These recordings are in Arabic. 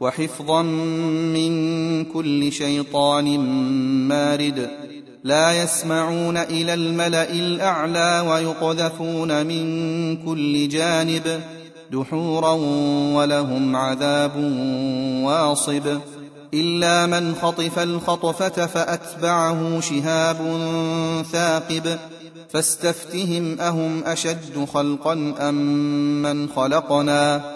وحفظا من كل شيطان مارد. لا يسمعون إلى الملأ الأعلى ويقذفون من كل جانب دحورا ولهم عذاب واصب. إلا من خطف الخطفة فأتبعه شهاب ثاقب. فاستفتهم أهم أشد خلقا أم من خلقنا؟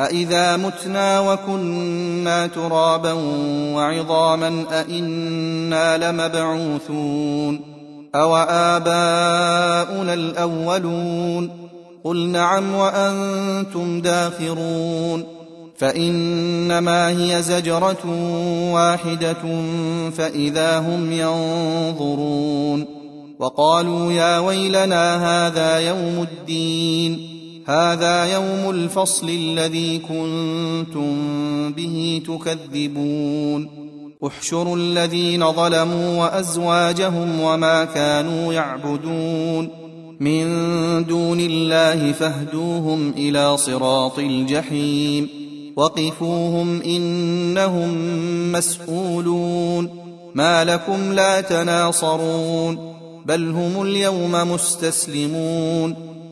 أإذا متنا وكنا ترابا وعظاما أإنا لمبعوثون أو آباؤنا الأولون قل نعم وأنتم داخرون فإنما هي زجرة واحدة فإذا هم ينظرون وقالوا يا ويلنا هذا يوم الدين هذا يوم الفصل الذي كنتم به تكذبون. احشروا الذين ظلموا وأزواجهم وما كانوا يعبدون. من دون الله فاهدوهم إلى صراط الجحيم. وقفوهم إنهم مسئولون ما لكم لا تناصرون. بل هم اليوم مستسلمون.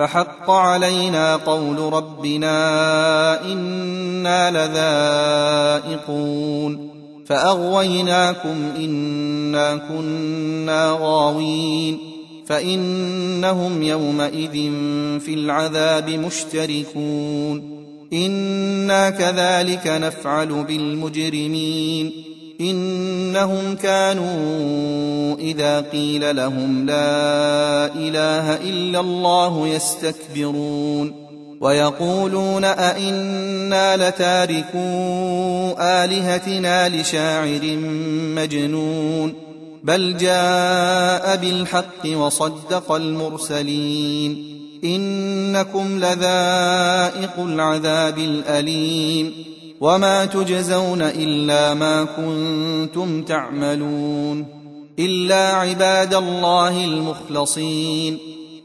فحق علينا قول ربنا إنا لذائقون فأغويناكم إنا كنا غاوين فإنهم يومئذ في العذاب مشتركون إنا كذلك نفعل بالمجرمين إنهم كانوا إذا قيل لهم لا إله إلا الله يستكبرون ويقولون أئنا لتاركو آلهتنا لشاعر مجنون بل جاء بالحق وصدق المرسلين إنكم لذائق العذاب الأليم وما تجزون الا ما كنتم تعملون الا عباد الله المخلصين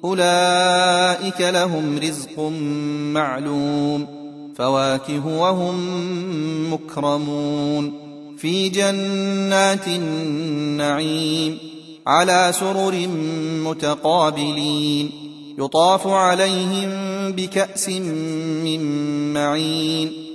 اولئك لهم رزق معلوم فواكه وهم مكرمون في جنات النعيم على سرر متقابلين يطاف عليهم بكاس من معين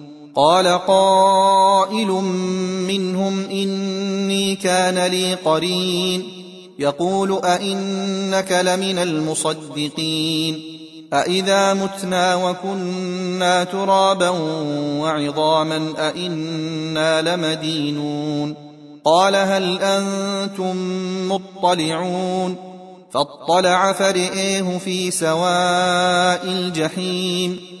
قال قائل منهم إني كان لي قرين. يقول أئنك لمن المصدقين. أإذا متنا وكنا ترابا وعظاما أإنا لمدينون. قال هل أنتم مطلعون؟ فاطلع فرئيه في سواء الجحيم.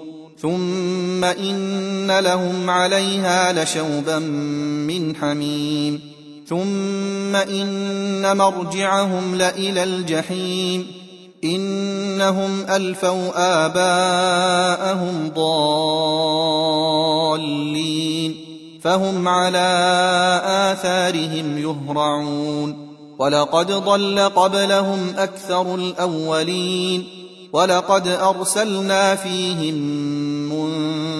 ثم إن لهم عليها لشوبا من حميم ثم إن مرجعهم لإلى الجحيم إنهم ألفوا آباءهم ضالين فهم على آثارهم يهرعون ولقد ضل قبلهم أكثر الأولين ولقد أرسلنا فيهم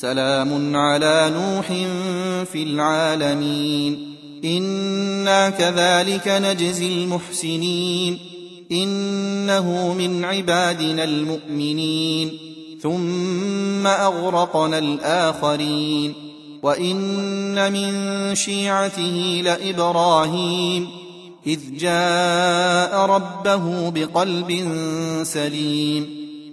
سلام على نوح في العالمين. إنا كذلك نجزي المحسنين. إنه من عبادنا المؤمنين. ثم أغرقنا الآخرين. وإن من شيعته لإبراهيم. إذ جاء ربه بقلب سليم.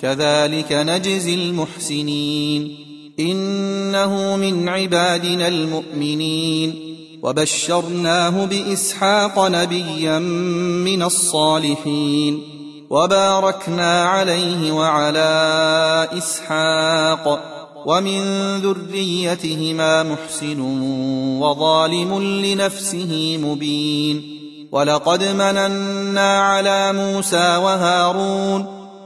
كذلك نجزي المحسنين. إنه من عبادنا المؤمنين. وبشرناه بإسحاق نبيا من الصالحين. وباركنا عليه وعلى إسحاق. ومن ذريتهما محسن وظالم لنفسه مبين. ولقد مننا على موسى وهارون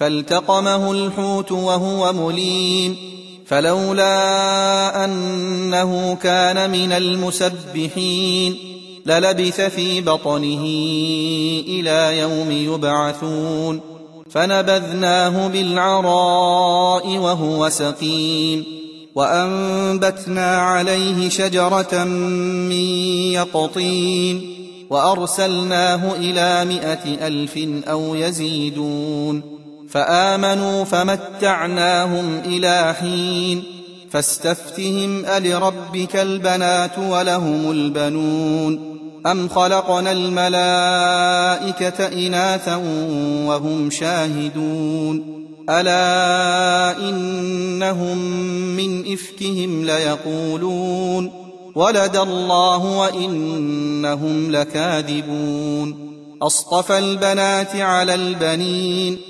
فالتقمه الحوت وهو مليم فلولا أنه كان من المسبحين للبث في بطنه إلى يوم يبعثون فنبذناه بالعراء وهو سقيم وأنبتنا عليه شجرة من يقطين وأرسلناه إلى مائه ألف أو يزيدون فآمنوا فمتعناهم إلى حين فاستفتهم ألربك البنات ولهم البنون أم خلقنا الملائكة إناثا وهم شاهدون ألا إنهم من إفكهم ليقولون ولد الله وإنهم لكاذبون أصطفى البنات على البنين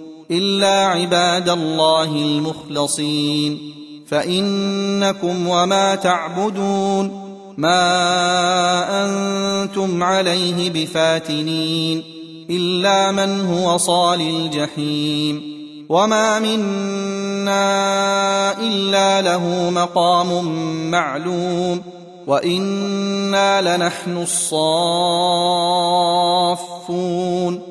إلا عباد الله المخلصين. فإنكم وما تعبدون. ما أنتم عليه بفاتنين. إلا من هو صال الجحيم. وما منا إلا له مقام معلوم. وإنا لنحن الصافون.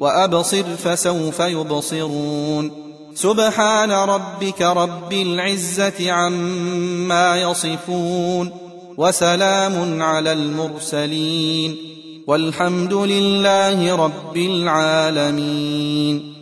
وأبصر فسوف يبصرون. سبحان ربك رب العزة عما يصفون وسلام على المرسلين. والحمد لله رب العالمين.